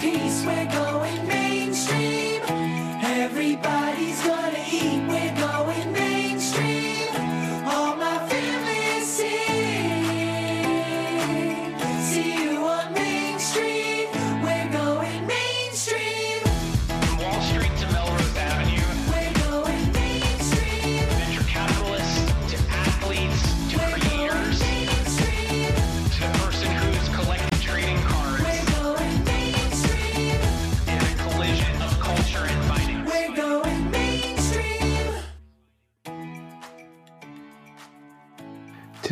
peace, we're going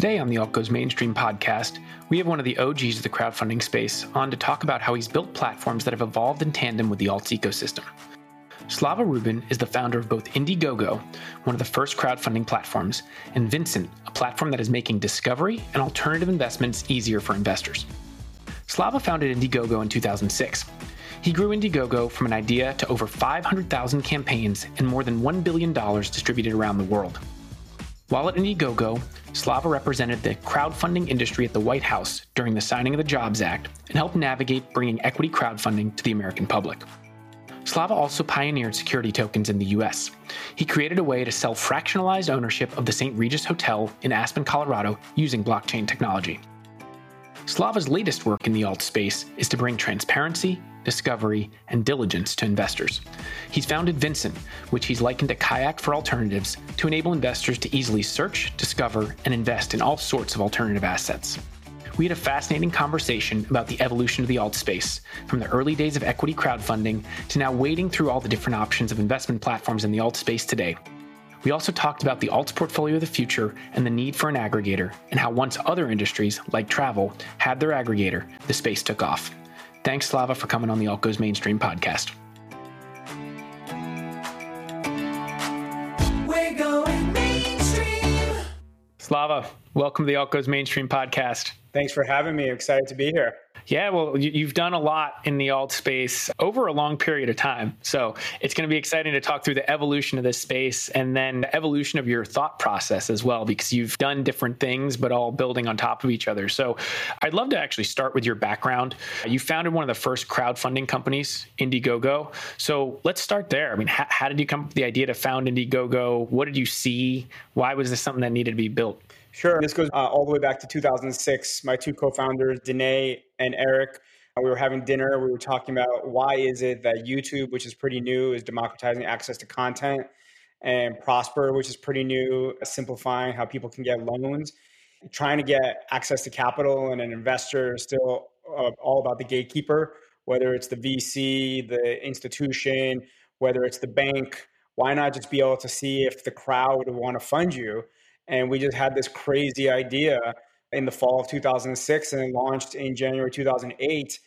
Today on the Alt Goes Mainstream podcast, we have one of the OGs of the crowdfunding space on to talk about how he's built platforms that have evolved in tandem with the alts ecosystem. Slava Rubin is the founder of both Indiegogo, one of the first crowdfunding platforms, and Vincent, a platform that is making discovery and alternative investments easier for investors. Slava founded Indiegogo in 2006. He grew Indiegogo from an idea to over 500,000 campaigns and more than $1 billion distributed around the world. While at Indiegogo, Slava represented the crowdfunding industry at the White House during the signing of the Jobs Act and helped navigate bringing equity crowdfunding to the American public. Slava also pioneered security tokens in the US. He created a way to sell fractionalized ownership of the St. Regis Hotel in Aspen, Colorado using blockchain technology. Slava's latest work in the alt space is to bring transparency, discovery, and diligence to investors. He's founded Vincent, which he's likened to Kayak for alternatives, to enable investors to easily search, discover, and invest in all sorts of alternative assets. We had a fascinating conversation about the evolution of the alt space, from the early days of equity crowdfunding to now wading through all the different options of investment platforms in the alt space today. We also talked about the alts portfolio of the future and the need for an aggregator, and how once other industries, like travel, had their aggregator, the space took off. Thanks, Slava, for coming on the Alt Goes Mainstream podcast. We're going mainstream. Slava, welcome to the Alt Goes Mainstream podcast. Thanks for having me. Excited to be here. Yeah, well, you- you've done a lot in the alt space over a long period of time. So it's going to be exciting to talk through the evolution of this space and then the evolution of your thought process as well, because you've done different things, but all building on top of each other. So I'd love to actually start with your background. You founded one of the first crowdfunding companies, Indiegogo. So let's start there. I mean, how, how did you come up with the idea to found Indiegogo? What did you see? Why was this something that needed to be built? Sure. This goes uh, all the way back to 2006. My two co-founders, Danae and Eric, uh, we were having dinner. We were talking about why is it that YouTube, which is pretty new, is democratizing access to content, and Prosper, which is pretty new, simplifying how people can get loans. Trying to get access to capital and an investor is still uh, all about the gatekeeper, whether it's the VC, the institution, whether it's the bank. Why not just be able to see if the crowd would want to fund you? And we just had this crazy idea in the fall of 2006 and launched in January 2008.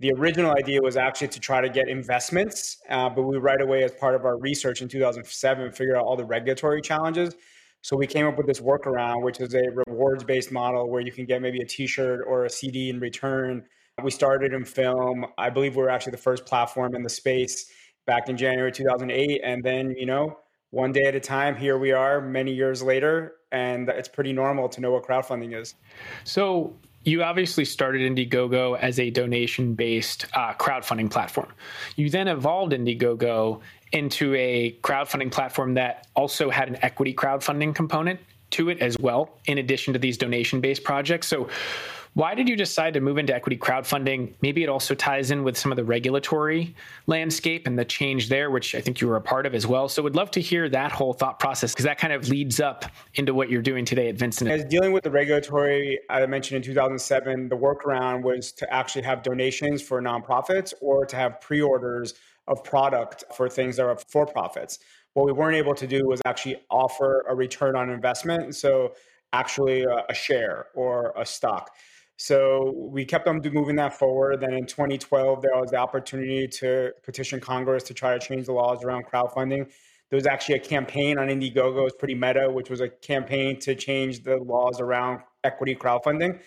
The original idea was actually to try to get investments, uh, but we right away, as part of our research in 2007, figured out all the regulatory challenges. So we came up with this workaround, which is a rewards based model where you can get maybe a t shirt or a CD in return. We started in film. I believe we were actually the first platform in the space back in January 2008. And then, you know, one day at a time, here we are many years later. And it's pretty normal to know what crowdfunding is. So you obviously started Indiegogo as a donation based uh, crowdfunding platform. You then evolved Indiegogo into a crowdfunding platform that also had an equity crowdfunding component to it as well, in addition to these donation based projects. So, why did you decide to move into equity crowdfunding? Maybe it also ties in with some of the regulatory landscape and the change there, which I think you were a part of as well. So, would love to hear that whole thought process because that kind of leads up into what you're doing today at Vincent. As dealing with the regulatory, I mentioned in 2007, the workaround was to actually have donations for nonprofits or to have pre orders of product for things that are for profits. What we weren't able to do was actually offer a return on investment. So, actually, a, a share or a stock. So we kept on moving that forward. Then in 2012, there was the opportunity to petition Congress to try to change the laws around crowdfunding. There was actually a campaign on Indiegogo, it was pretty meta, which was a campaign to change the laws around equity crowdfunding,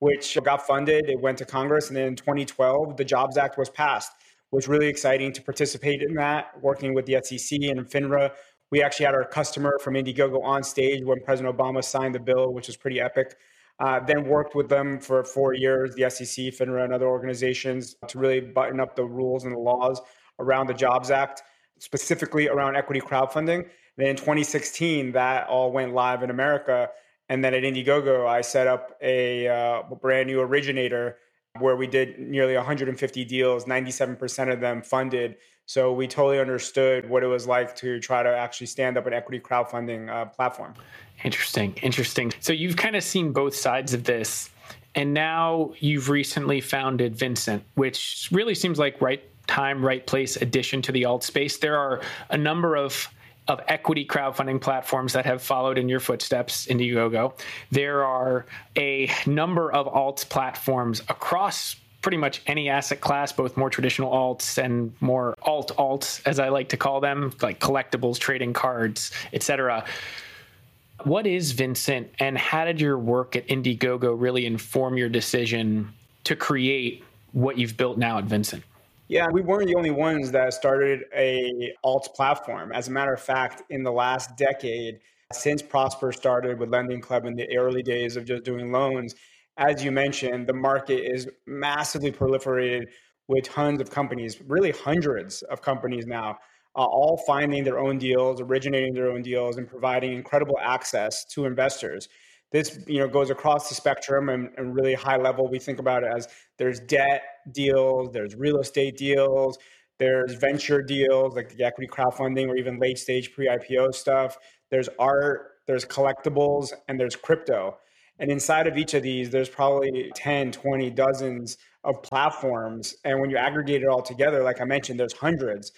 which got funded. It went to Congress. And then in 2012, the Jobs Act was passed. It was really exciting to participate in that, working with the SEC and FINRA. We actually had our customer from Indiegogo on stage when President Obama signed the bill, which was pretty epic. Uh, then worked with them for four years, the SEC, FINRA, and other organizations to really button up the rules and the laws around the Jobs Act, specifically around equity crowdfunding. And Then in 2016, that all went live in America. And then at Indiegogo, I set up a uh, brand new originator where we did nearly 150 deals, 97% of them funded. So we totally understood what it was like to try to actually stand up an equity crowdfunding uh, platform. Interesting. Interesting. So you've kind of seen both sides of this. And now you've recently founded Vincent, which really seems like right time, right place addition to the alt space. There are a number of of equity crowdfunding platforms that have followed in your footsteps, Indiegogo. There are a number of alt platforms across pretty much any asset class, both more traditional alts and more alt alts, as I like to call them, like collectibles, trading cards, etc. What is Vincent, and how did your work at Indiegogo really inform your decision to create what you've built now at Vincent? Yeah, we weren't the only ones that started a alt platform. As a matter of fact, in the last decade, since Prosper started with Lending Club in the early days of just doing loans, as you mentioned, the market is massively proliferated with tons of companies, really hundreds of companies now, uh, all finding their own deals, originating their own deals, and providing incredible access to investors. This you know goes across the spectrum and, and, really high level we think about it as there's debt deals there's real estate deals there's venture deals like the equity crowdfunding or even late stage pre-ipo stuff. There's art there's collectibles and there's crypto and inside of each of these there's probably 10 20 dozens of platforms. And when you aggregate it all together like i mentioned there's hundreds.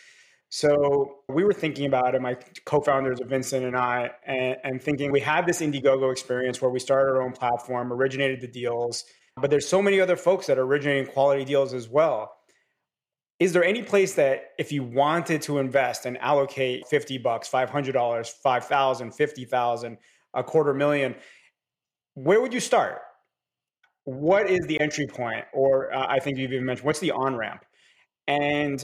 So we were thinking about it, my co-founders Vincent and I, and, and, thinking we had this Indiegogo experience where we started our own platform, originated the deals, but there's so many other folks that are originating quality deals as well. Is there any place that if you wanted to invest and allocate 50 bucks, $500, 5,000, 50,000, a quarter million, where would you start? What is the entry point? Or uh, I think you've even mentioned, what's the on-ramp? And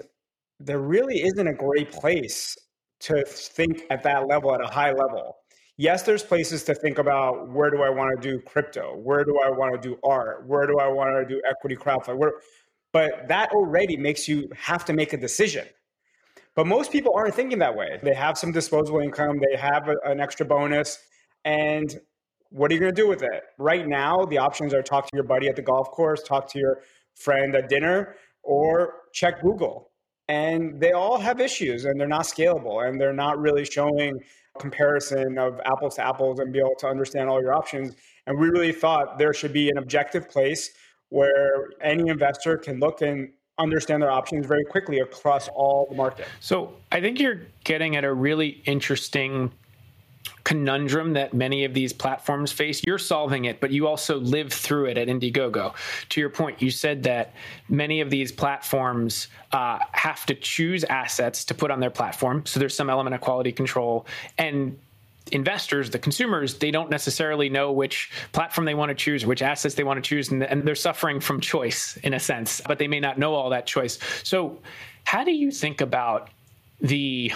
there really isn't a great place to think at that level, at a high level. Yes, there's places to think about where do I want to do crypto? Where do I want to do art? Where do I want to do equity crowdfunding? Where, but that already makes you have to make a decision. But most people aren't thinking that way. They have some disposable income, they have a, an extra bonus, and what are you going to do with it? Right now, the options are talk to your buddy at the golf course, talk to your friend at dinner, or check Google. And they all have issues and they're not scalable and they're not really showing comparison of apples to apples and be able to understand all your options. And we really thought there should be an objective place where any investor can look and understand their options very quickly across all the market so i think you're getting at a really interesting conundrum that many of these platforms face. You're solving it, but you also live through it at Indiegogo. To your point, you said that many of these platforms uh, have to choose assets to put on their platform. So there's some element of quality control. And investors, the consumers, they don't necessarily know which platform they want to choose, which assets they want to choose, and, and they're suffering from choice in a sense, but they may not know all that choice. So, how do you think about the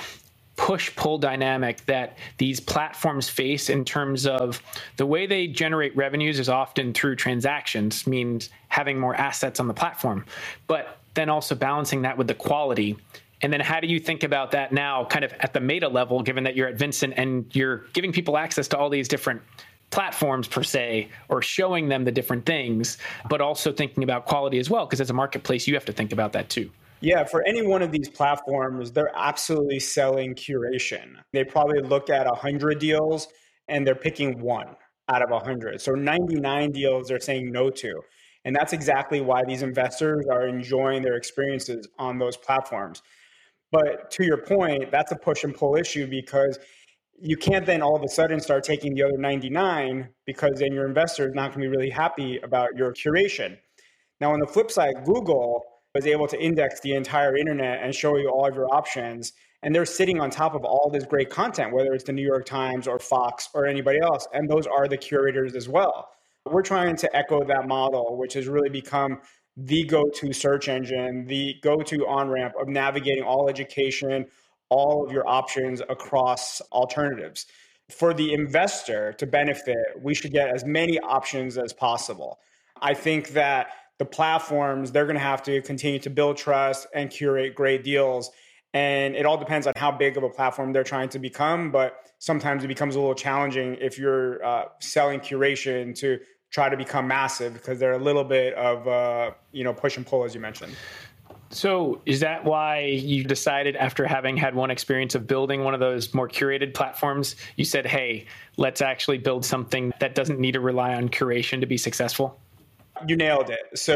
push pull dynamic that these platforms face in terms of the way they generate revenues is often through transactions, means having more assets on the platform, but then also balancing that with the quality. And then how do you think about that now, kind of at the meta level, given that you're at Vincent and you're giving people access to all these different platforms per se or showing them the different things, but also thinking about quality as well? Because as a marketplace, you have to think about that too. Yeah, for any one of these platforms, they're absolutely selling curation. They probably look at 100 deals and they're picking one out of 100. So 99 deals they're saying no to. And that's exactly why these investors are enjoying their experiences on those platforms. But to your point, that's a push and pull issue because you can't then all of a sudden start taking the other 99 because then your investor is not going to be really happy about your curation. Now, on the flip side, Google was able to index the entire internet and show you all of your options. And they're sitting on top of all this great content, whether it's the New York Times or Fox or anybody else. And those are the curators as well. We're trying to echo that model, which has really become the go to search engine, the go to on ramp of navigating all education, all of your options across alternatives. For the investor to benefit, we should get as many options as possible. I think that the platforms, they're going to have to continue to build trust and curate great deals. And it all depends on how big of a platform they're trying to become. But sometimes it becomes a little challenging if you're uh, selling curation to try to become massive because they're a little bit of, uh, you know, push and pull, as you mentioned. So, is that why you decided after having had one experience of building one of those more curated platforms, you said, hey, let's actually build something that doesn't need to rely on curation to be successful? You nailed it. So,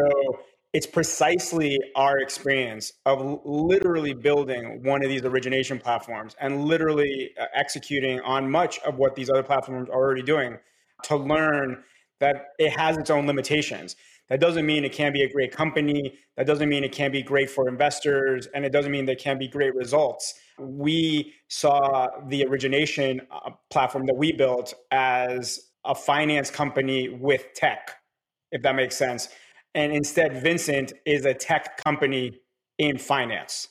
it's precisely our experience of literally building one of these origination platforms and literally uh, executing on much of what these other platforms are already doing to learn that it has its own limitations. That doesn't mean it can't be a great company. That doesn't mean it can't be great for investors. And it doesn't mean there can't be great results. We saw the origination uh, platform that we built as a finance company with tech, if that makes sense. And instead, Vincent is a tech company in finance.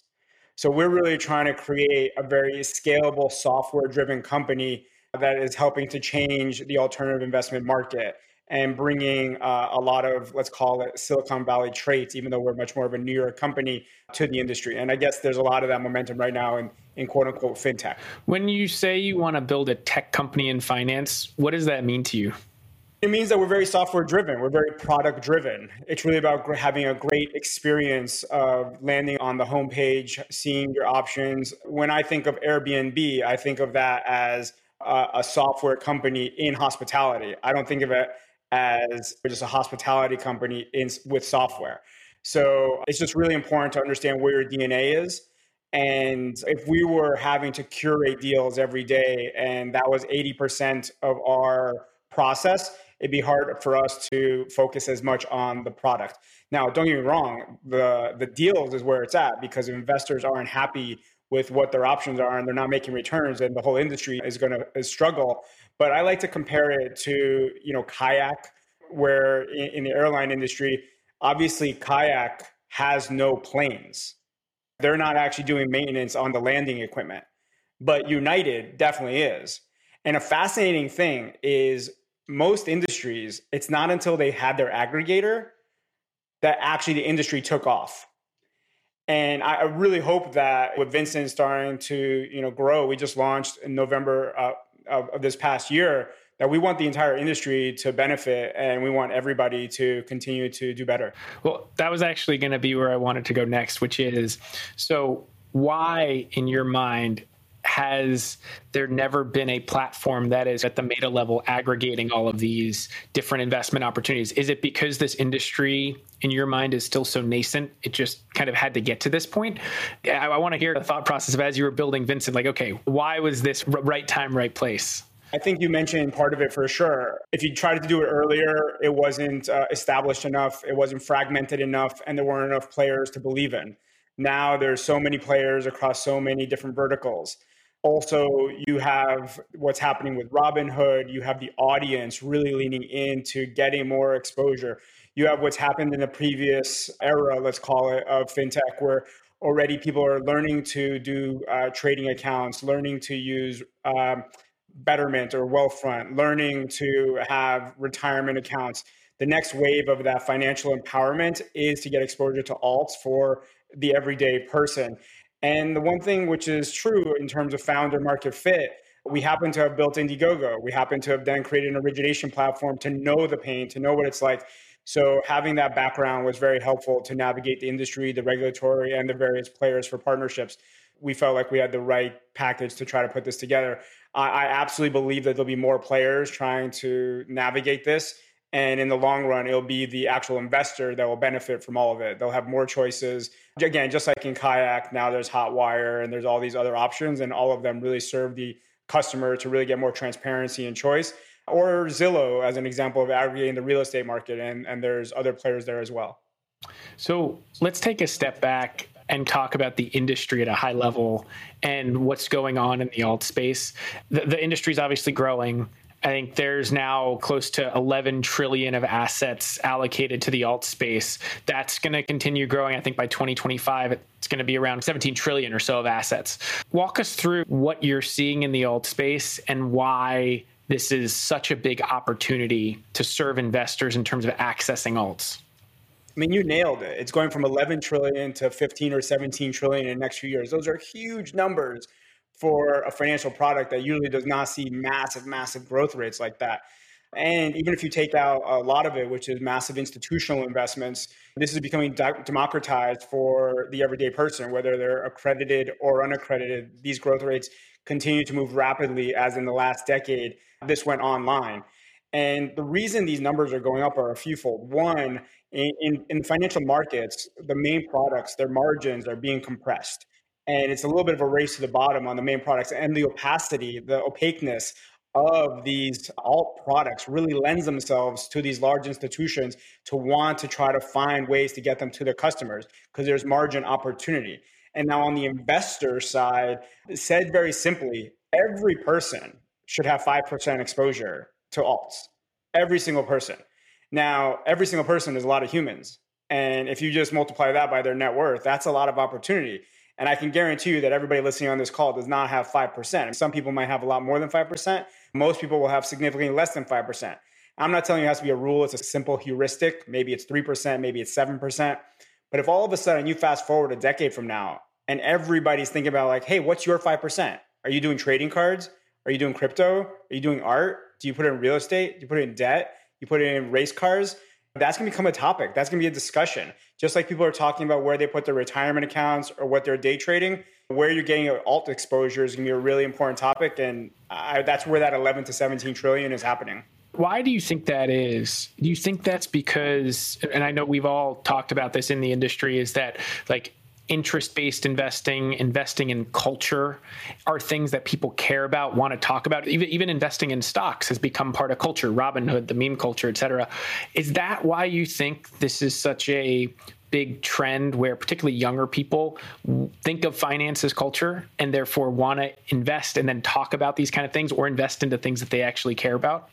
So we're really trying to create a very scalable software driven company that is helping to change the alternative investment market and bringing uh, a lot of let's call it silicon valley traits even though we're much more of a new york company to the industry and i guess there's a lot of that momentum right now in, in quote unquote fintech When you say you want to build a tech company in finance, what does that mean to you? It means that we're very software driven we're very product driven it's really about having a great experience of landing on the homepage seeing your options when i think of airbnb i think of that as a, a software company in hospitality i don't think of it as just a hospitality company in, with software. So it's just really important to understand where your DNA is. And if we were having to curate deals every day and that was 80% of our process, it'd be hard for us to focus as much on the product. Now, don't get me wrong, the, the deals is where it's at because investors aren't happy with what their options are and they're not making returns and the whole industry is going to struggle. But i like to compare it to you know kayak where in, in the airline industry obviously kayak has no planes. They're not actually doing maintenance on the landing equipment but united definitely is. And a fascinating thing is most industries it's not until they had their aggregator that actually the industry took off and I really hope that with Vincent starting to you know grow, we just launched in November uh, of, of this past year that we want the entire industry to benefit and we want everybody to continue to do better. Well, that was actually going to be where I wanted to go next, which is so why, in your mind, has there never been a platform that is at the meta level aggregating all of these different investment opportunities? Is it because this industry, in your mind, is still so nascent? It just kind of had to get to this point. I, I want to hear the thought process of as you were building Vincent, like, okay, why was this right time, right place? I think you mentioned part of it for sure. If you tried to do it earlier, it wasn't uh, established enough, it wasn't fragmented enough, and there weren't enough players to believe in. Now there's so many players across so many different verticals. Also, you have what's happening with Robinhood. You have the audience really leaning into getting more exposure. You have what's happened in the previous era, let's call it, of fintech, where already people are learning to do uh, trading accounts, learning to use um, Betterment or Wealthfront, learning to have retirement accounts. The next wave of that financial empowerment is to get exposure to alts for the everyday person. And the one thing which is true in terms of founder market fit, we happen to have built Indiegogo. We happen to have then created an origination platform to know the pain, to know what it's like. So having that background was very helpful to navigate the industry, the regulatory, and the various players for partnerships. We felt like we had the right package to try to put this together. I, I absolutely believe that there'll be more players trying to navigate this. And in the long run, it'll be the actual investor that will benefit from all of it. They'll have more choices. Again, just like in kayak, now there's Hotwire and there's all these other options, and all of them really serve the customer to really get more transparency and choice. Or Zillow, as an example of aggregating the real estate market, and, and there's other players there as well. So let's take a step back and talk about the industry at a high level and what's going on in the alt space. The, the industry is obviously growing. I think there's now close to 11 trillion of assets allocated to the alt space. That's going to continue growing. I think by 2025, it's going to be around 17 trillion or so of assets. Walk us through what you're seeing in the alt space and why this is such a big opportunity to serve investors in terms of accessing alts. I mean, you nailed it. It's going from 11 trillion to 15 or 17 trillion in the next few years. Those are huge numbers for a financial product that usually does not see massive, massive growth rates like that. And even if you take out a lot of it, which is massive institutional investments, this is becoming de- democratized for the everyday person, whether they're accredited or unaccredited. These growth rates continue to move rapidly, as in the last decade, this went online. And the reason these numbers are going up are a fewfold. One, in, in, in financial markets, the main products, their margins are being compressed. And it's a little bit of a race to the bottom on the main products. And the opacity, the opaqueness of these alt products really lends themselves to these large institutions to want to try to find ways to get them to their customers because there's margin opportunity. And now on the investor side, said very simply, every person should have 5% exposure to alts. Every single person. Now, every single person is a lot of humans. And if you just multiply that by their net worth, that's a lot of opportunity. And I can guarantee you that everybody listening on this call does not have 5%. Some people might have a lot more than 5%. Most people will have significantly less than 5%. I'm not telling you it has to be a rule, it's a simple heuristic. Maybe it's 3%, maybe it's 7%. But if all of a sudden you fast forward a decade from now and everybody's thinking about, like, hey, what's your 5%? Are you doing trading cards? Are you doing crypto? Are you doing art? Do you put it in real estate? Do you put it in debt? You put it in race cars? That's going to become a topic. That's going to be a discussion. Just like people are talking about where they put their retirement accounts or what they're day trading, where you're getting your alt exposure is going to be a really important topic. And I, that's where that 11 to 17 trillion is happening. Why do you think that is? Do you think that's because, and I know we've all talked about this in the industry, is that like interest based investing, investing in culture are things that people care about, want to talk about. Even, even investing in stocks has become part of culture, Robinhood, the meme culture, et cetera. Is that why you think this is such a big trend where particularly younger people think of finance as culture and therefore want to invest and then talk about these kind of things or invest into things that they actually care about?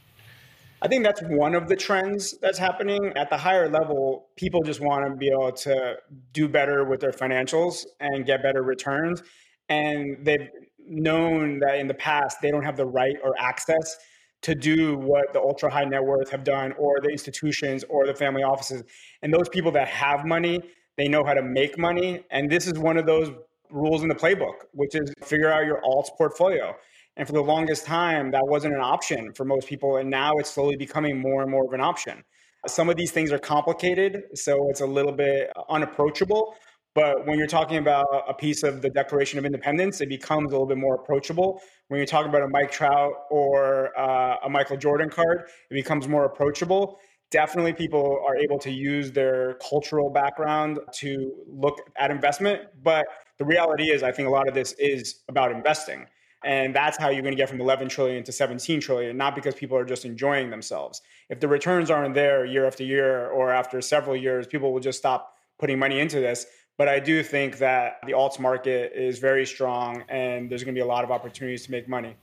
I think that's one of the trends that's happening. At the higher level, people just want to be able to do better with their financials and get better returns. And they've known that in the past, they don't have the right or access to do what the ultra high net worth have done, or the institutions, or the family offices. And those people that have money, they know how to make money. And this is one of those rules in the playbook, which is figure out your alts portfolio. And for the longest time, that wasn't an option for most people. And now it's slowly becoming more and more of an option. Some of these things are complicated, so it's a little bit unapproachable. But when you're talking about a piece of the Declaration of Independence, it becomes a little bit more approachable. When you're talking about a Mike Trout or uh, a Michael Jordan card, it becomes more approachable. Definitely, people are able to use their cultural background to look at investment. But the reality is, I think a lot of this is about investing. And that's how you're going to get from 11 trillion to 17 trillion, not because people are just enjoying themselves. If the returns aren't there year after year or after several years, people will just stop putting money into this. But I do think that the alts market is very strong and there's going to be a lot of opportunities to make money.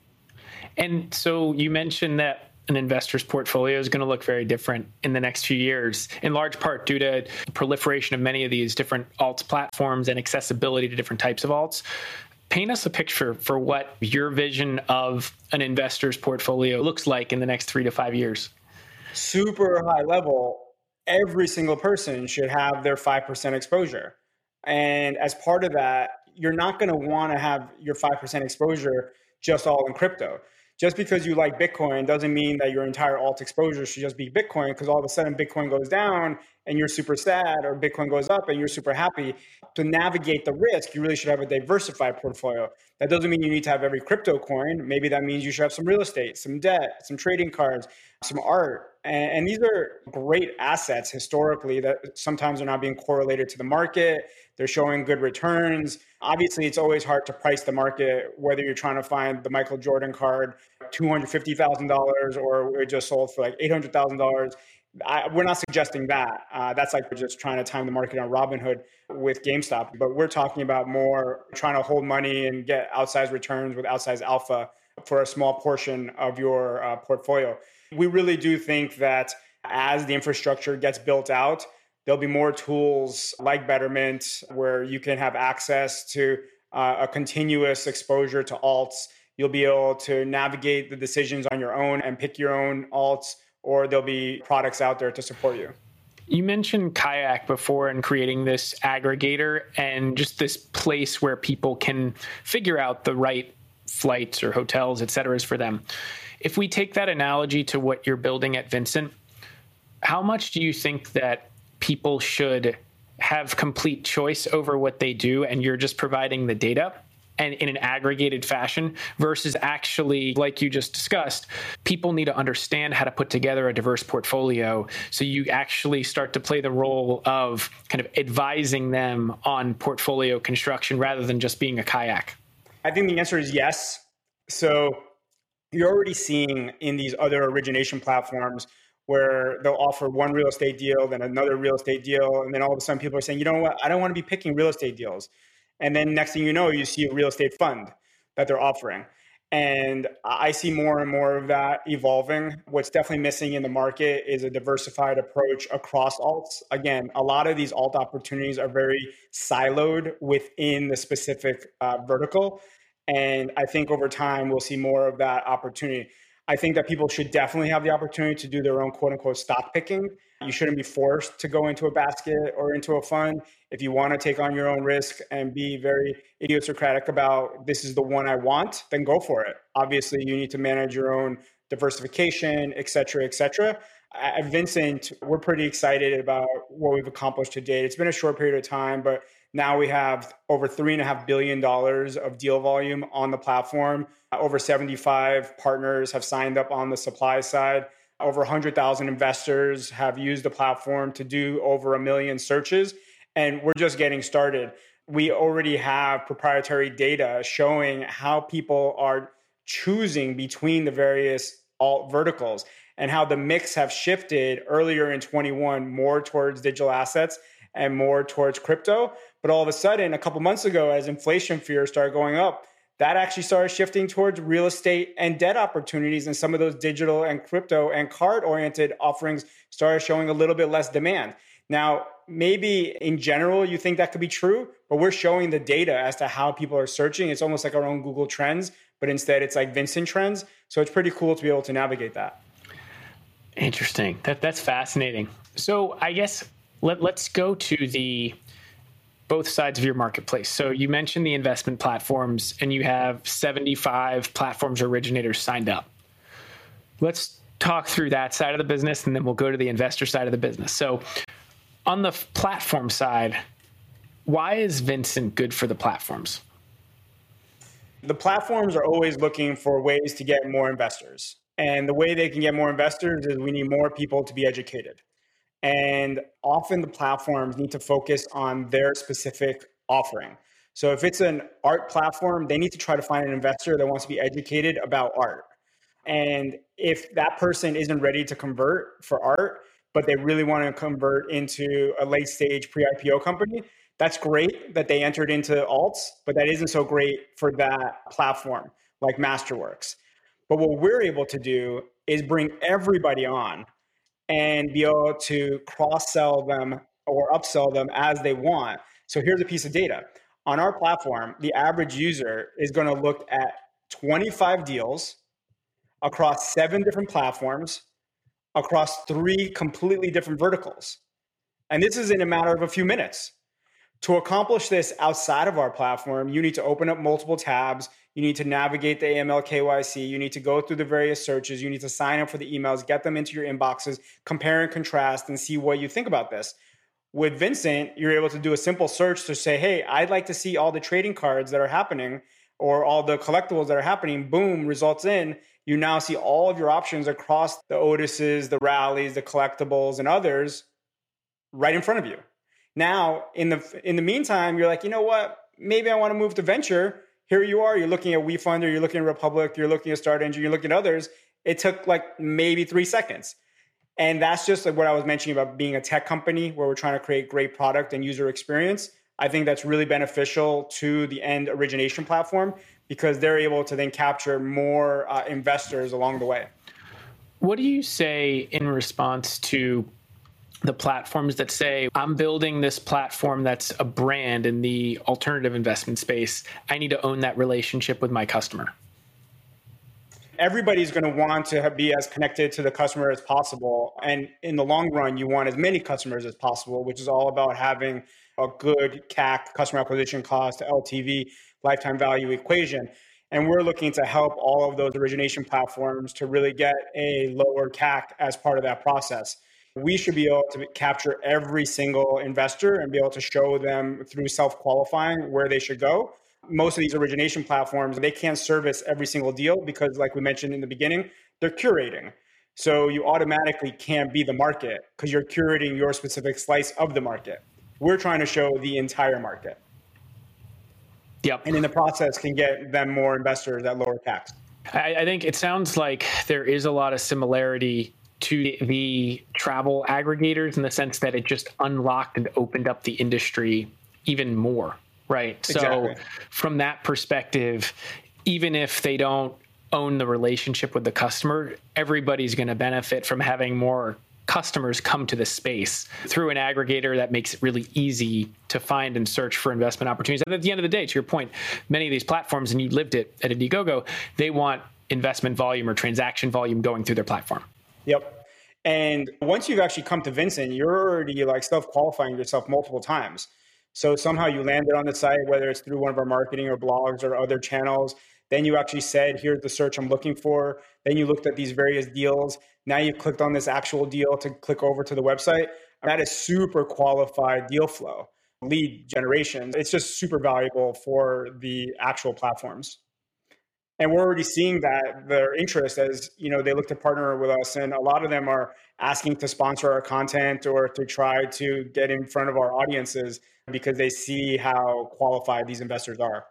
And so you mentioned that an investor's portfolio is going to look very different in the next few years, in large part due to the proliferation of many of these different alts platforms and accessibility to different types of alts paint us a picture for what your vision of an investor's portfolio looks like in the next three to five years. Super high level, every single person should have their 5% exposure. And as part of that, you're not going to want to have your 5% exposure just all in crypto. Just because you like Bitcoin doesn't mean that your entire alt exposure should just be Bitcoin because all of a sudden Bitcoin goes down and you're super sad or Bitcoin goes up and you're super happy. To navigate the risk, you really should have a diversified portfolio. That doesn't mean you need to have every crypto coin. Maybe that means you should have some real estate, some debt, some trading cards, some art. And, and these are great assets historically that sometimes are not being correlated to the market. They're showing good returns. Obviously, it's always hard to price the market, whether you're trying to find the Michael Jordan card, $250,000, or it just sold for like $800,000 I, we're not suggesting that. Uh, that's like we're just trying to time the market on Robinhood with GameStop. But we're talking about more trying to hold money and get outsized returns with outsized alpha for a small portion of your uh, portfolio. We really do think that as the infrastructure gets built out, There'll be more tools like Betterment where you can have access to uh, a continuous exposure to alts. You'll be able to navigate the decisions on your own and pick your own alts, or there'll be products out there to support you. You mentioned Kayak before and creating this aggregator and just this place where people can figure out the right flights or hotels, et cetera, for them. If we take that analogy to what you're building at Vincent, how much do you think that people should have complete choice over what they do and you're just providing the data? And in an aggregated fashion versus actually like you just discussed people need to understand how to put together a diverse portfolio so you actually start to play the role of kind of advising them on portfolio construction rather than just being a kayak I think the answer is yes. So you're already seeing in these other origination platforms where they'll offer one real estate deal, then another real estate deal, and then all of a sudden people are saying, you know what, I don't want to be picking real estate deals. And then next thing you know, you see a real estate fund that they're offering. And I see more and more of that evolving. What's definitely missing in the market is a diversified approach across alts. Again, a lot of these alt opportunities are very siloed within the specific uh, vertical. And I think over time, we'll see more of that opportunity. I think that people should definitely have the opportunity to do their own quote unquote stock picking. You shouldn't be forced to go into a basket or into a fund. If you want to take on your own risk and be very idiosyncratic about this is the one I want, then go for it. Obviously, you need to manage your own diversification, et cetera, et cetera. At Vincent, we're pretty excited about what we've accomplished to date. It's been a short period of time, but now we have over three and a half billion dollars of deal volume on the platform. Over 75 partners have signed up on the supply side. Over 100,000 investors have used the platform to do over a million searches. And we're just getting started. We already have proprietary data showing how people are choosing between the various alt verticals and how the mix have shifted earlier in 21 more towards digital assets and more towards crypto. But all of a sudden, a couple months ago, as inflation fears started going up, that actually started shifting towards real estate and debt opportunities. And some of those digital and crypto and card oriented offerings started showing a little bit less demand. Now, maybe in general, you think that could be true, but we're showing the data as to how people are searching. It's almost like our own Google Trends, but instead it's like Vincent Trends. So it's pretty cool to be able to navigate that. Interesting. That that's fascinating. So I guess let, let's go to the both sides of your marketplace. So you mentioned the investment platforms and you have 75 platforms originators signed up. Let's talk through that side of the business and then we'll go to the investor side of the business. So on the platform side, why is Vincent good for the platforms? the platforms are always looking for ways to get more investors. And the way they can get more investors is we need more people to be educated. And often the platforms need to focus on their specific offering. So if it's an art platform, they need to try to find an investor that wants to be educated about art. And if that person isn't ready to convert for art, but they really want to convert into a late stage pre IPO company, that's great that they entered into alts, but that isn't so great for that platform like Masterworks. But what we're able to do is bring everybody on and be able to cross sell them or upsell them as they want. So here's a piece of data. On our platform, the average user is going to look at 25 deals across seven different platforms, across three completely different verticals. And this is in a matter of a few minutes. To accomplish this outside of our platform, you need to open up multiple tabs. You need to navigate the AML KYC. You need to go through the various searches. You need to sign up for the emails, get them into your inboxes, compare and contrast, and see what you think about this. With Vincent, you're able to do a simple search to say, hey, I'd like to see all the trading cards that are happening or all the collectibles that are happening. Boom, results in. You now see all of your options across the Otises, the rallies, the collectibles, and others right in front of you. Now, in the in the meantime, you're like, you know what? Maybe I want to move to venture. Here you are. You're looking at WeFunder. You're looking at Republic. You're looking at Start Engine. You're looking at others. It took like maybe three seconds, and that's just like what I was mentioning about being a tech company where we're trying to create great product and user experience. I think that's really beneficial to the end origination platform because they're able to then capture more uh, investors along the way. What do you say in response to the platforms that say, I'm building this platform that's a brand in the alternative investment space. I need to own that relationship with my customer. Everybody's going to want to be as connected to the customer as possible. And in the long run, you want as many customers as possible, which is all about having a good CAC, customer acquisition cost, LTV, lifetime value equation. And we're looking to help all of those origination platforms to really get a lower CAC as part of that process we should be able to capture every single investor and be able to show them through self qualifying where they should go. Most of these origination platforms, they can't service every single deal because, like we mentioned in the beginning, they're curating. So you automatically can't be the market because you're curating your specific slice of the market. We're trying to show the entire market. Yep. And in the process, can get them more investors at lower CACs. I, I think it sounds like there is a lot of similarity to the travel aggregators in the sense that it just unlocked and opened up the industry even more, right? Exactly. So, from that perspective, even if they don't own the relationship with the customer, everybody's going to benefit from having more customers come to the space through an aggregator that makes it really easy to find and search for investment opportunities. And at the end of the day, to your point, many of these platforms, and you lived it at Indiegogo, they want investment volume or transaction volume going through their platform. Yep. And once you've actually come to Vincent, you're already like self qualifying yourself multiple times. So somehow you landed on the site, whether it's through one of our marketing or blogs or other channels. Then you actually said, here's the search I'm looking for. Then you looked at these various deals. Now you've clicked on this actual deal to click over to the website. That is super qualified deal flow, lead generation. It's just super valuable for the actual platforms and we're already seeing that their interest as you know they look to partner with us. And a lot of them are asking to sponsor our content or to try to get in front of our audiences because they see how qualified these investors are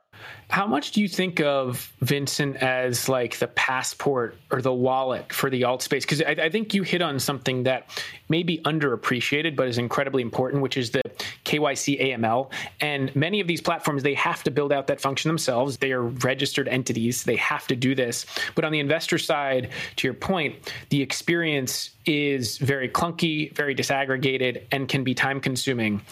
how much do you think of Vincent as like the passport or the wallet for the alt space? Because I, I, think you hit on something that may be underappreciated, but is incredibly important, which is the KYC AML. And many of these platforms, they have to build out that function themselves. They are registered entities. They have to do this. But on the investor side, to your point, the experience is very clunky, very disaggregated, and can be time consuming.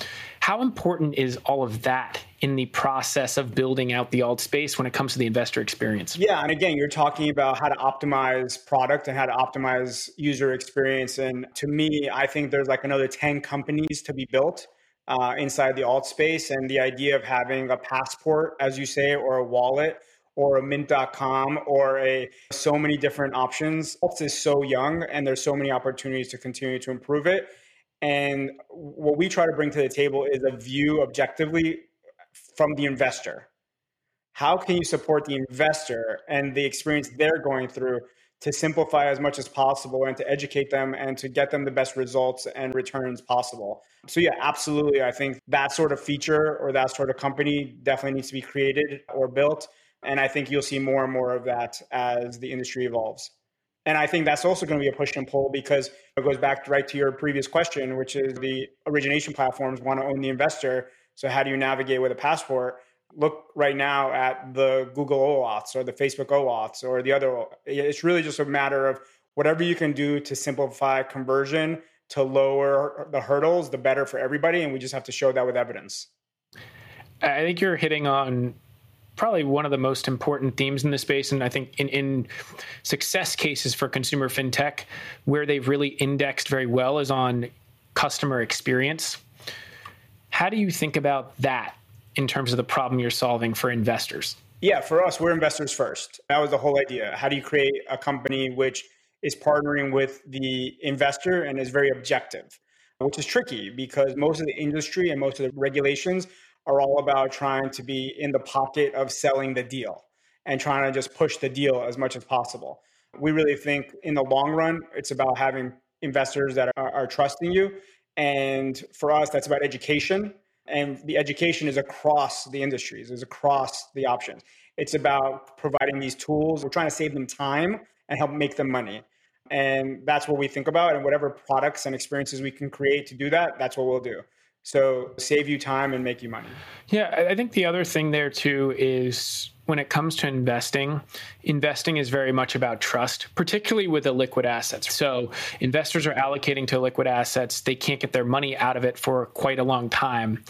How important is all of that in the process of building out the alt space when it comes to the investor experience? Yeah, and again, you're talking about how to optimize product and how to optimize user experience. And to me, I think there's like another 10 companies to be built uh, inside the alt space. And the idea of having a passport, as you say, or a wallet or a mint.com or a so many different options. Alt is so young and there's so many opportunities to continue to improve it. And what we try to bring to the table is a view objectively from the investor. How can you support the investor and the experience they're going through to simplify as much as possible and to educate them and to get them the best results and returns possible? So, yeah, absolutely. I think that sort of feature or that sort of company definitely needs to be created or built. And I think you'll see more and more of that as the industry evolves. And I think that's also going to be a push and pull because it goes back right to your previous question, which is the origination platforms want to own the investor. So how do you navigate with a passport? Look right now at the Google OAuths or the Facebook OAuths or the other. It's really just a matter of whatever you can do to simplify conversion to lower the hurdles, the better for everybody. And we just have to show that with evidence. I think you're hitting on probably one of the most important themes in the space. And I think in, in success cases for consumer fintech, where they've really indexed very well is on customer experience. How do you think about that in terms of the problem you're solving for investors? Yeah, for us, we're investors first. That was the whole idea. How do you create a company which is partnering with the investor and is very objective, which is tricky because most of the industry and most of the regulations are all about trying to be in the pocket of selling the deal and trying to just push the deal as much as possible. We really think in the long run, it's about having investors that are, are trusting you. And for us, that's about education. And the education is across the industries, is across the options. It's about providing these tools. We're trying to save them time and help make them money. And that's what we think about. And whatever products and experiences we can create to do that, that's what we'll do. So save you time and make you money. Yeah, I think the other thing there too is when it comes to investing, investing is very much about trust, particularly with the liquid assets. So investors are allocating to liquid assets, they can't get their money out of it for quite a long time.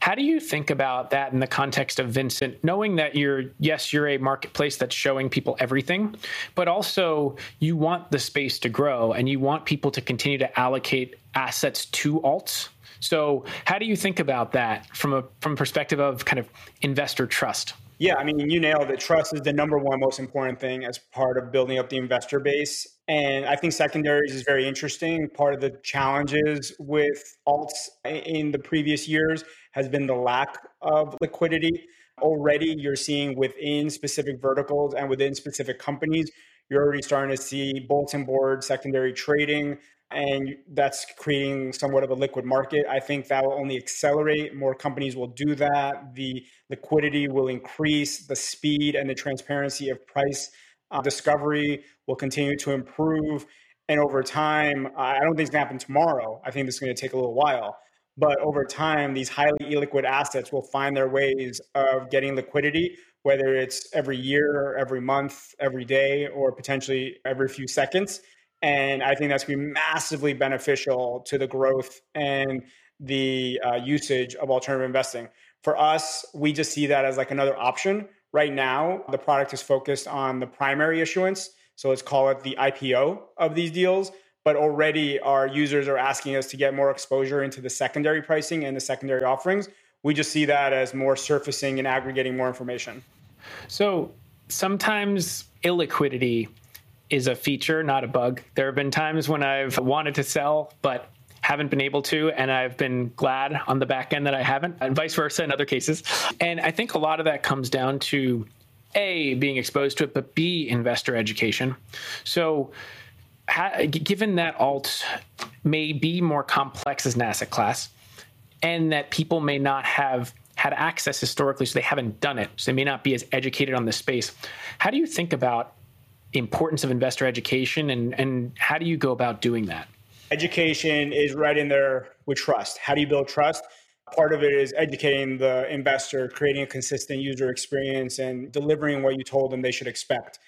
How do you think about that in the context of Vincent, knowing that you're, yes, you're a marketplace that's showing people everything, but also you want the space to grow and you want people to continue to allocate assets to alts? So, how do you think about that from a from perspective of kind of investor trust? Yeah, I mean, you nailed it. Trust is the number one most important thing as part of building up the investor base. And I think secondaries is very interesting. Part of the challenges with alts in the previous years has been the lack of liquidity. Already, you're seeing within specific verticals and within specific companies, you're already starting to see bulletin board secondary trading and that's creating somewhat of a liquid market. I think that will only accelerate. More companies will do that. The liquidity will increase, the speed and the transparency of price uh, discovery will continue to improve. And over time, I don't think it's going to happen tomorrow. I think this is going to take a little while. But over time, these highly illiquid assets will find their ways of getting liquidity, whether it's every year, every month, every day, or potentially every few seconds. And I think that's going to be massively beneficial to the growth and the uh, usage of alternative investing. For us, we just see that as like another option. Right now, the product is focused on the primary issuance. So let's call it the IPO of these deals. But already our users are asking us to get more exposure into the secondary pricing and the secondary offerings. We just see that as more surfacing and aggregating more information. So sometimes illiquidity is a feature, not a bug. There have been times when I've wanted to sell, but haven't been able to, and I've been glad on the back end that I haven't, and vice versa in other cases. And I think a lot of that comes down to A, being exposed to it, but B, investor education. So, ha- given that alts may be more complex as an asset class, and that people may not have had access historically, so they haven't done it, so they may not be as educated on the space. How do you think about importance of investor education and, and how do you go about doing that? Education is right in there with trust. How do you build trust? Part of it is educating the investor, creating a consistent user experience, and delivering what you told them they should expect.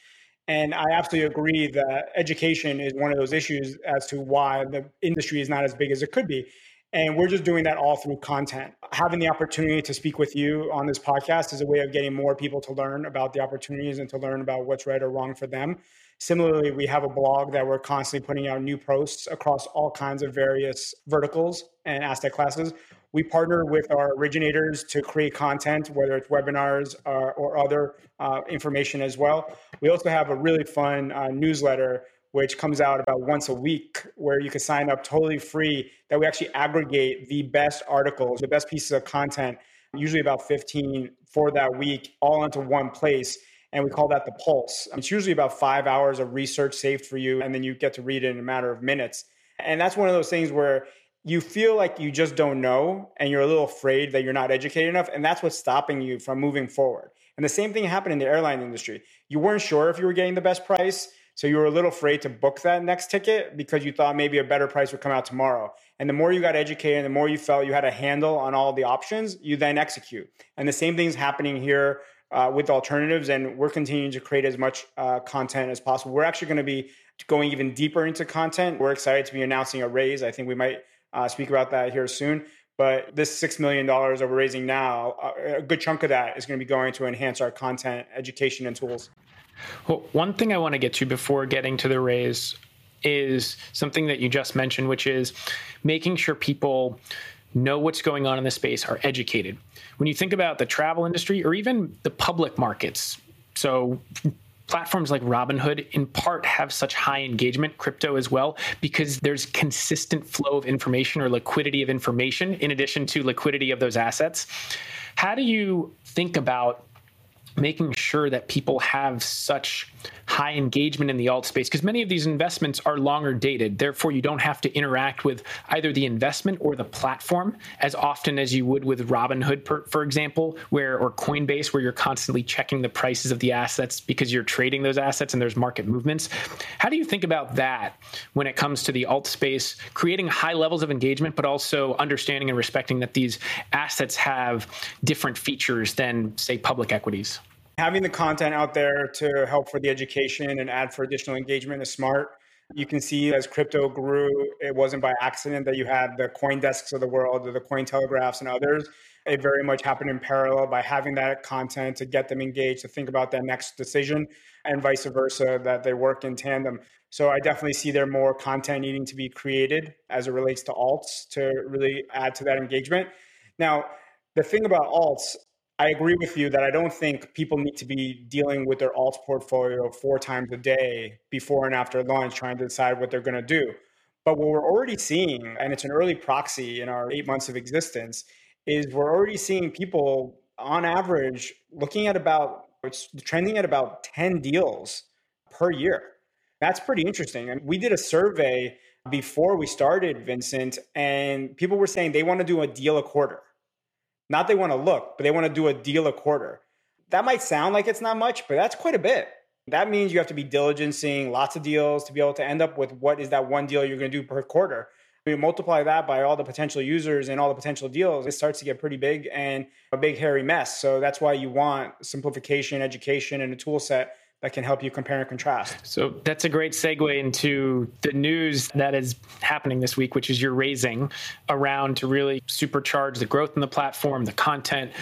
And I absolutely agree that education is one of those issues as to why the industry is not as big as it could be. And we're just doing that all through content. Having the opportunity to speak with you on this podcast is a way of getting more people to learn about the opportunities and to learn about what's right or wrong for them. Similarly, we have a blog that we're constantly putting out new posts across all kinds of various verticals and asset classes. We partner with our originators to create content, whether it's webinars or, or other uh, information as well. We also have a really fun uh, newsletter which comes out about once a week, where you can sign up totally free. That we actually aggregate the best articles, the best pieces of content, usually about 15 for that week, all into one place. And we call that the pulse. It's usually about five hours of research saved for you, and then you get to read it in a matter of minutes. And that's one of those things where you feel like you just don't know and you're a little afraid that you're not educated enough. And that's what's stopping you from moving forward. And the same thing happened in the airline industry. You weren't sure if you were getting the best price. So you were a little afraid to book that next ticket because you thought maybe a better price would come out tomorrow. And the more you got educated, and the more you felt you had a handle on all the options, you then execute. And the same thing is happening here uh, with alternatives. And we're continuing to create as much uh, content as possible. We're actually going to be going even deeper into content. We're excited to be announcing a raise. I think we might uh, speak about that here soon. But this $6 million that we're raising now, uh, a good chunk of that is going to be going to enhance our content, education, and tools. Well, one thing I want to get to before getting to the raise is something that you just mentioned, which is making sure people know what's going on in the space, are educated. When you think about the travel industry or even the public markets, so platforms like Robinhood in part have such high engagement, crypto as well, because there's consistent flow of information or liquidity of information in addition to liquidity of those assets. How do you think about making sure that people have such high engagement in the alt space because many of these investments are longer dated. Therefore you don't have to interact with either the investment or the platform as often as you would with robinhood per, for example where or coinbase where you're constantly checking the prices of the assets because you're trading those assets and there's market movements. How do you think about that when it comes to the alt space creating high levels of engagement but also understanding and respecting that these assets have different features than say public equities having the content out there to help for the education and add for additional engagement is smart. You can see as crypto grew, it wasn't by accident that you had the CoinDesks of the world or the Cointelegraphs and others. It very much happened in parallel by having that content to get them engaged to think about their next decision and vice versa, that they work in tandem. So I definitely see there more content needing to be created as it relates to alts to really add to that engagement. Now, the thing about alts, I agree with you that I don't think people need to be dealing with their alt portfolio four times a day before and after lunch trying to decide what they're going to do. But what we're already seeing, and it's an early proxy in our eight months of existence, is we're already seeing people on average looking at about, it's trending at about 10 deals per year. That's pretty interesting. And we did a survey before we started, Vincent, and people were saying they want to do a deal a quarter. Not they want to look, but they want to do a deal a quarter. That might sound like it's not much, but that's quite a bit. That means you have to be diligencing lots of deals to be able to end up with what is that one deal you're going to do per quarter. We multiply that by all the potential users and all the potential deals, it starts to get pretty big and a big hairy mess. So that's why you want simplification, education, and a tool set that can help you compare and contrast. So that's a great segue into the news that is happening this week, which is you're raising around to really supercharge the growth in the platform, the content.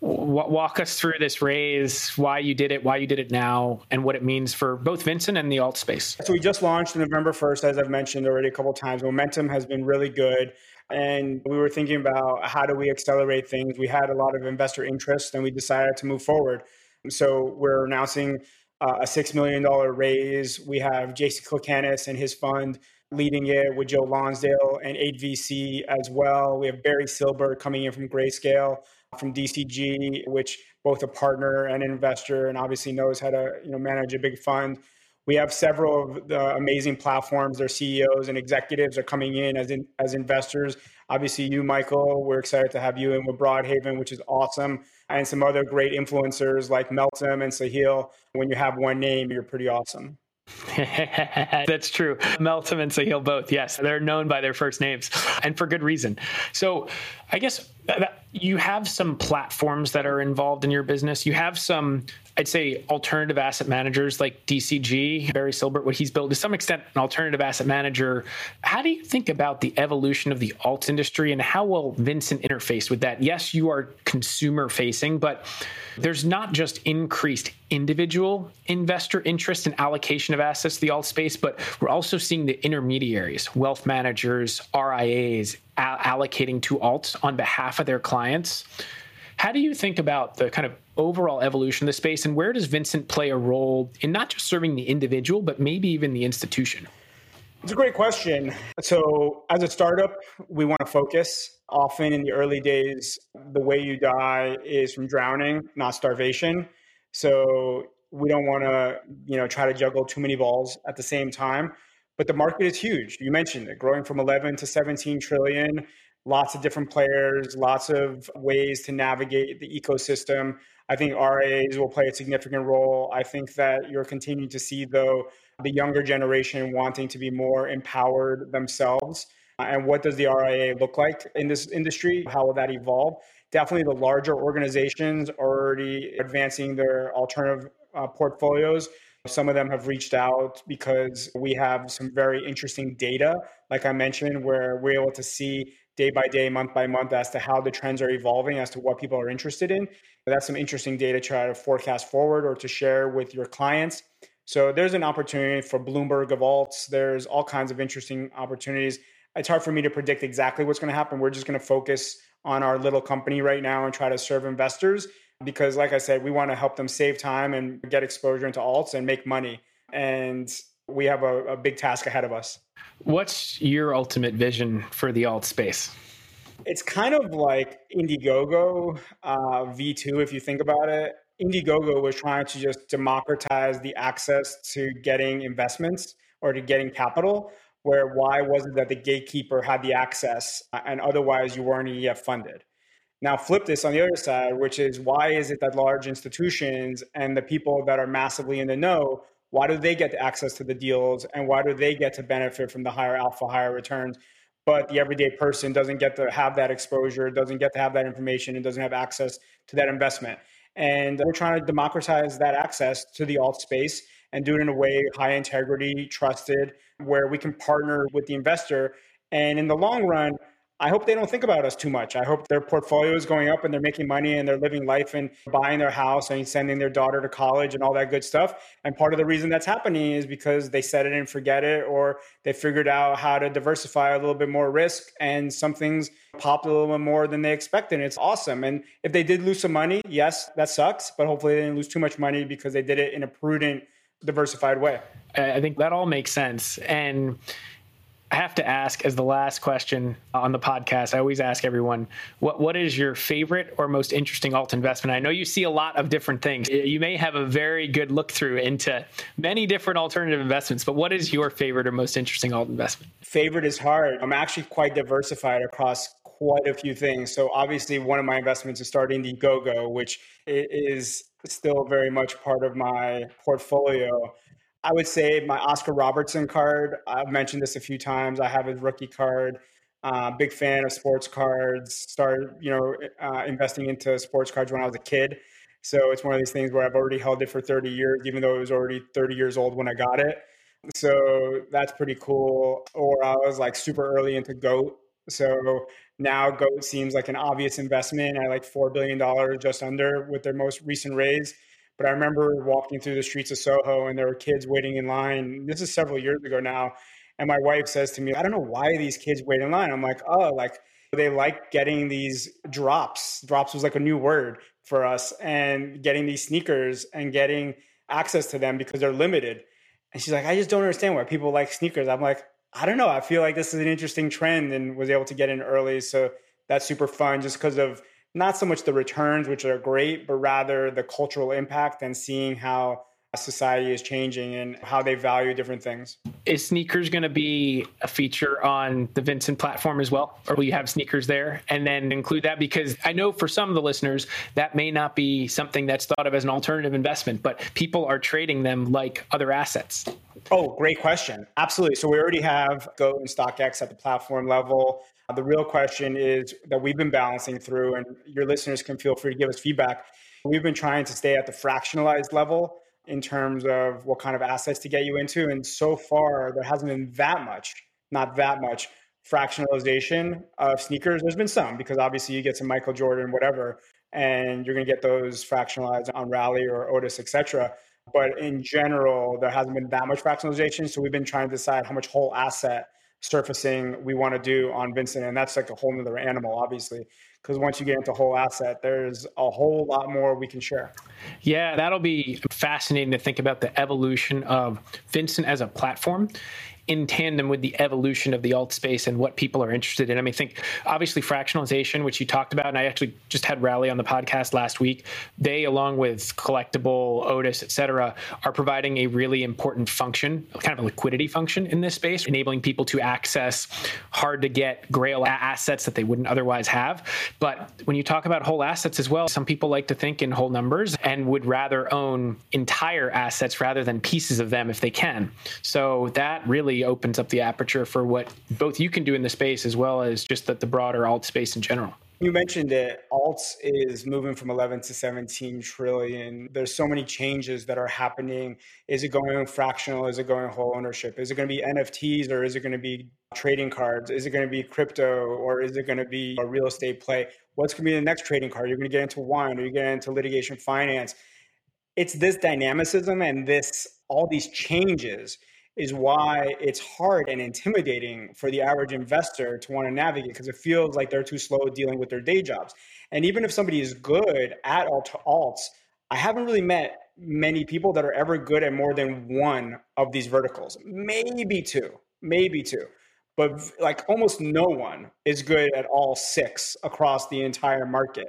Walk us through this raise, why you did it, why you did it now, and what it means for both Vincent and the alt space. So we just launched November 1st, as I've mentioned already a couple times. Momentum has been really good. And we were thinking about how do we accelerate things. We had a lot of investor interest and we decided to move forward. So we're announcing uh, a $6 million raise. We have Jason Calacanis and his fund leading it with Joe Lonsdale and 8VC as well. We have Barry Silbert coming in from Grayscale from DCG, which both a partner and an investor, and obviously knows how to you know manage a big fund. We have several of the amazing platforms. Their CEOs and executives are coming in as in, as investors. Obviously, you, Michael, we're excited to have you in with Broadhaven, which is awesome, and some other great influencers like Meltem and Sahil. When you have one name, you're pretty awesome. That's true. Meltem and Sahil both, yes. They're known by their first names and for good reason. So I guess you have some platforms that are involved in your business. You have some, I'd say, alternative asset managers like DCG, Barry Silbert, what he's built to some extent an alternative asset manager. How do you think about the evolution of the alt industry and how will Vincent interface with that? Yes, you are consumer facing, but there's not just increased individual investor interest and allocation of assets to the alt space, but we're also seeing the intermediaries, wealth managers, RIAs, allocating to alts on behalf of their clients. How do you think about the kind of overall evolution of the space, and where does Vincent play a role in not just serving the individual, but maybe even the institution? It's a great question. So, as a startup, we want to focus. Often in the early days, the way you die is from drowning, not starvation. So, we don't want to, you know, try to juggle too many balls at the same time. But the market is huge. You mentioned it, growing from 11 to 17 trillion. Lots of different players, lots of ways to navigate the ecosystem. I think RAs will play a significant role. I think that you're continuing to see, though, the younger generation wanting to be more empowered themselves. And what does the RIA look like in this industry? How will that evolve? Definitely the larger organizations are already advancing their alternative uh, portfolios some of them have reached out because we have some very interesting data, like I mentioned, where we're able to see day by day, month by month as to how the trends are evolving, as to what people are interested in. That's some interesting data to try to forecast forward or to share with your clients. So there's an opportunity for Bloomberg of alts. There's all kinds of interesting opportunities. It's hard for me to predict exactly what's going to happen. We're just going to focus on our little company right now and try to serve investors because like I said, we want to help them save time and get exposure into alts and make money. And we have a, a big task ahead of us. What's your ultimate vision for the alt space? It's kind of like Indiegogo uh, V2, if you think about it. Indiegogo was trying to just democratize the access to getting investments or to getting capital. Where why was it that the gatekeeper had the access uh, and otherwise you weren't yet funded? Now, flip this on the other side, which is why is it that large institutions and the people that are massively in the know, why do they get access to the deals and why do they get to benefit from the higher alpha, higher returns? But the everyday person doesn't get to have that exposure, doesn't get to have that information, and doesn't have access to that investment. And we're trying to democratize that access to the alt space and do it in a way high integrity, trusted, where we can partner with the investor. And in the long run, I hope they don't think about us too much. I hope their portfolio is going up and they're making money and they're living life and buying their house and sending their daughter to college and all that good stuff. And part of the reason that's happening is because they set it and forget it, or they figured out how to diversify a little bit more risk and some things popped a little bit more than they expected. It's awesome. And if they did lose some money, yes, that sucks, but hopefully they didn't lose too much money because they did it in a prudent, diversified way. I think that all makes sense. And I have to ask as the last question on the podcast. I always ask everyone, what what is your favorite or most interesting alt investment? I know you see a lot of different things. You may have a very good look through into many different alternative investments, but what is your favorite or most interesting alt investment? Favorite is hard. I'm actually quite diversified across quite a few things. So obviously one of my investments is starting Indiegogo, which is still very much part of my portfolio. I would say my Oscar Robertson card. I've mentioned this a few times. I have his rookie card. Uh, big fan of sports cards. Started, you know, uh, investing into sports cards when I was a kid. So it's one of these things where I've already held it for 30 years, even though it was already 30 years old when I got it. So that's pretty cool. Or I was like super early into GOAT. So now GOAT seems like an obvious investment. I like $4 billion just under with their most recent raise. But I remember walking through the streets of Soho and there were kids waiting in line. This is several years ago now. And my wife says to me, I don't know why these kids wait in line. I'm like, oh, like they like getting these drops. Drops was like a new word for us and getting these sneakers and getting access to them because they're limited. And she's like, I just don't understand why people like sneakers. I'm like, I don't know. I feel like this is an interesting trend and was able to get in early. So that's super fun just because of not so much the returns, which are great, but rather the cultural impact and seeing how society is changing and how they value different things. Is sneakers going to be a feature on the Vincent platform as well? Or will you have sneakers there and then include that? Because I know for some of the listeners, that may not be something that's thought of as an alternative investment, but people are trading them like other assets. Oh, great question. Absolutely. So we already have GOAT and StockX at the platform level. Uh, the real question is that we've been balancing through, and your listeners can feel free to give us feedback. We've been trying to stay at the fractionalized level in terms of what kind of assets to get you into. And so far, there hasn't been that much, not that much fractionalization of sneakers. There's been some because obviously you get some Michael Jordan, whatever, and you're going to get those fractionalized on Rally or Otis, etc. But in general, there hasn't been that much fractionalization. So we've been trying to decide how much whole asset surfacing we want to do on Vincent. And that's like a whole nother animal, obviously, because once you get into whole asset, there's a whole lot more we can share. Yeah, that'll be fascinating to think about the evolution of Vincent as a platform in tandem with the evolution of the alt space and what people are interested in. I mean, think obviously fractionalization, which you talked about, and I actually just had Rally on the podcast last week. They, along with Collectable, Otis, et cetera, are providing a really important function, kind of a liquidity function in this space, enabling people to access hard to get grail assets that they wouldn't otherwise have. But when you talk about whole assets as well, some people like to think in whole numbers and would rather own entire assets rather than pieces of them if they can. So that really opens up the aperture for what both you can do in the space as well as just that the broader alt space in general. You mentioned it. Alts is moving from 11 to 17 trillion. There's so many changes that are happening. Is it going fractional? Is it going whole ownership? Is it going to be NFTs or is it going to be trading cards? Is it going to be crypto or is it going to be a real estate play? What's going to be the next trading card? You're going to get into wine or you get into litigation finance. It's this dynamicism and this all these changes is why it's hard and intimidating for the average investor to want to navigate because it feels like they're too slow dealing with their day jobs. And even if somebody is good at alt- to alts, I haven't really met many people that are ever good at more than one of these verticals. Maybe two, maybe two. But like almost no one is good at all six across the entire market.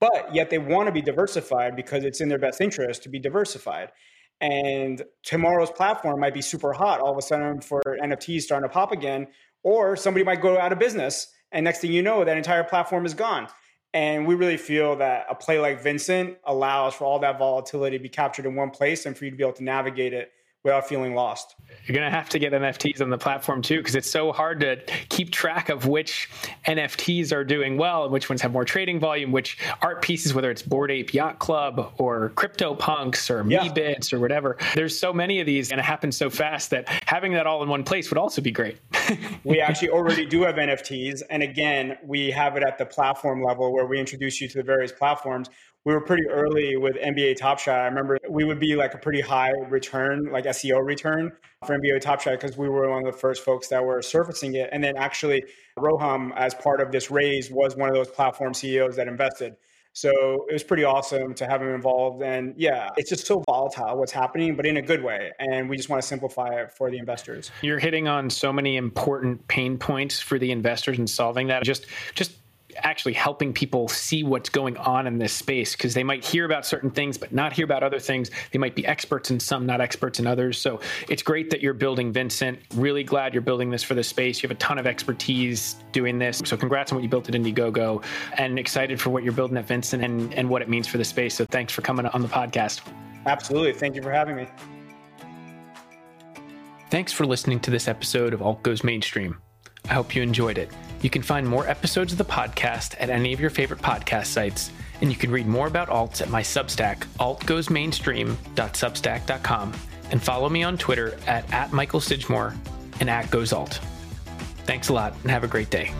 but yet they want to be diversified because it's in their best interest to be diversified. And tomorrow's platform might be super hot all of a sudden for NFTs starting to pop again, or somebody might go out of business. And next thing you know, that entire platform is gone. And we really feel that a play like Vincent allows for all that volatility to be captured in one place and for you to be able to navigate it without feeling lost. You're going to have to get NFTs on the platform too, because it's so hard to keep track of which NFTs are doing well and which ones have more trading volume, which art pieces, whether it's Bored Ape Yacht Club or CryptoPunks or Yeah. Meebits or whatever. There's so many of these and it happens so fast that having that all in one place would also be great. we actually already do have NFTs. And again, we have it at the platform level where we introduce you to the various platforms. We were pretty early with NBA Top Shot. I remember we would be like a pretty high return, like SEO return for NBA Top Shot because we were one of the first folks that were surfacing it. And then actually, Roham, as part of this raise, was one of those platform CEOs that invested. So it was pretty awesome to have him involved. And yeah, it's just so volatile what's happening, but in a good way. And we just want to simplify it for the investors. You're hitting on so many important pain points for the investors and solving that. Just just actually helping people see what's going on in this space because they might hear about certain things but not hear about other things. They might be experts in some, not experts in others. So it's great that you're building Vincent. Really glad you're building this for the space. You have a ton of expertise doing this. So congrats on what you built at Indiegogo and excited for what you're building at Vincent and, and what it means for the space. So thanks for coming on the podcast. Absolutely. Thank you for having me. Thanks for listening to this episode of Alt Goes Mainstream. I hope you enjoyed it. You can find more episodes of the podcast at any of your favorite podcast sites, and you can read more about alts at my Substack, altgoesmainstream.substack.com, and follow me on Twitter at, at Michael Sidgmore and at GoesAlt. Thanks a lot and have a great day.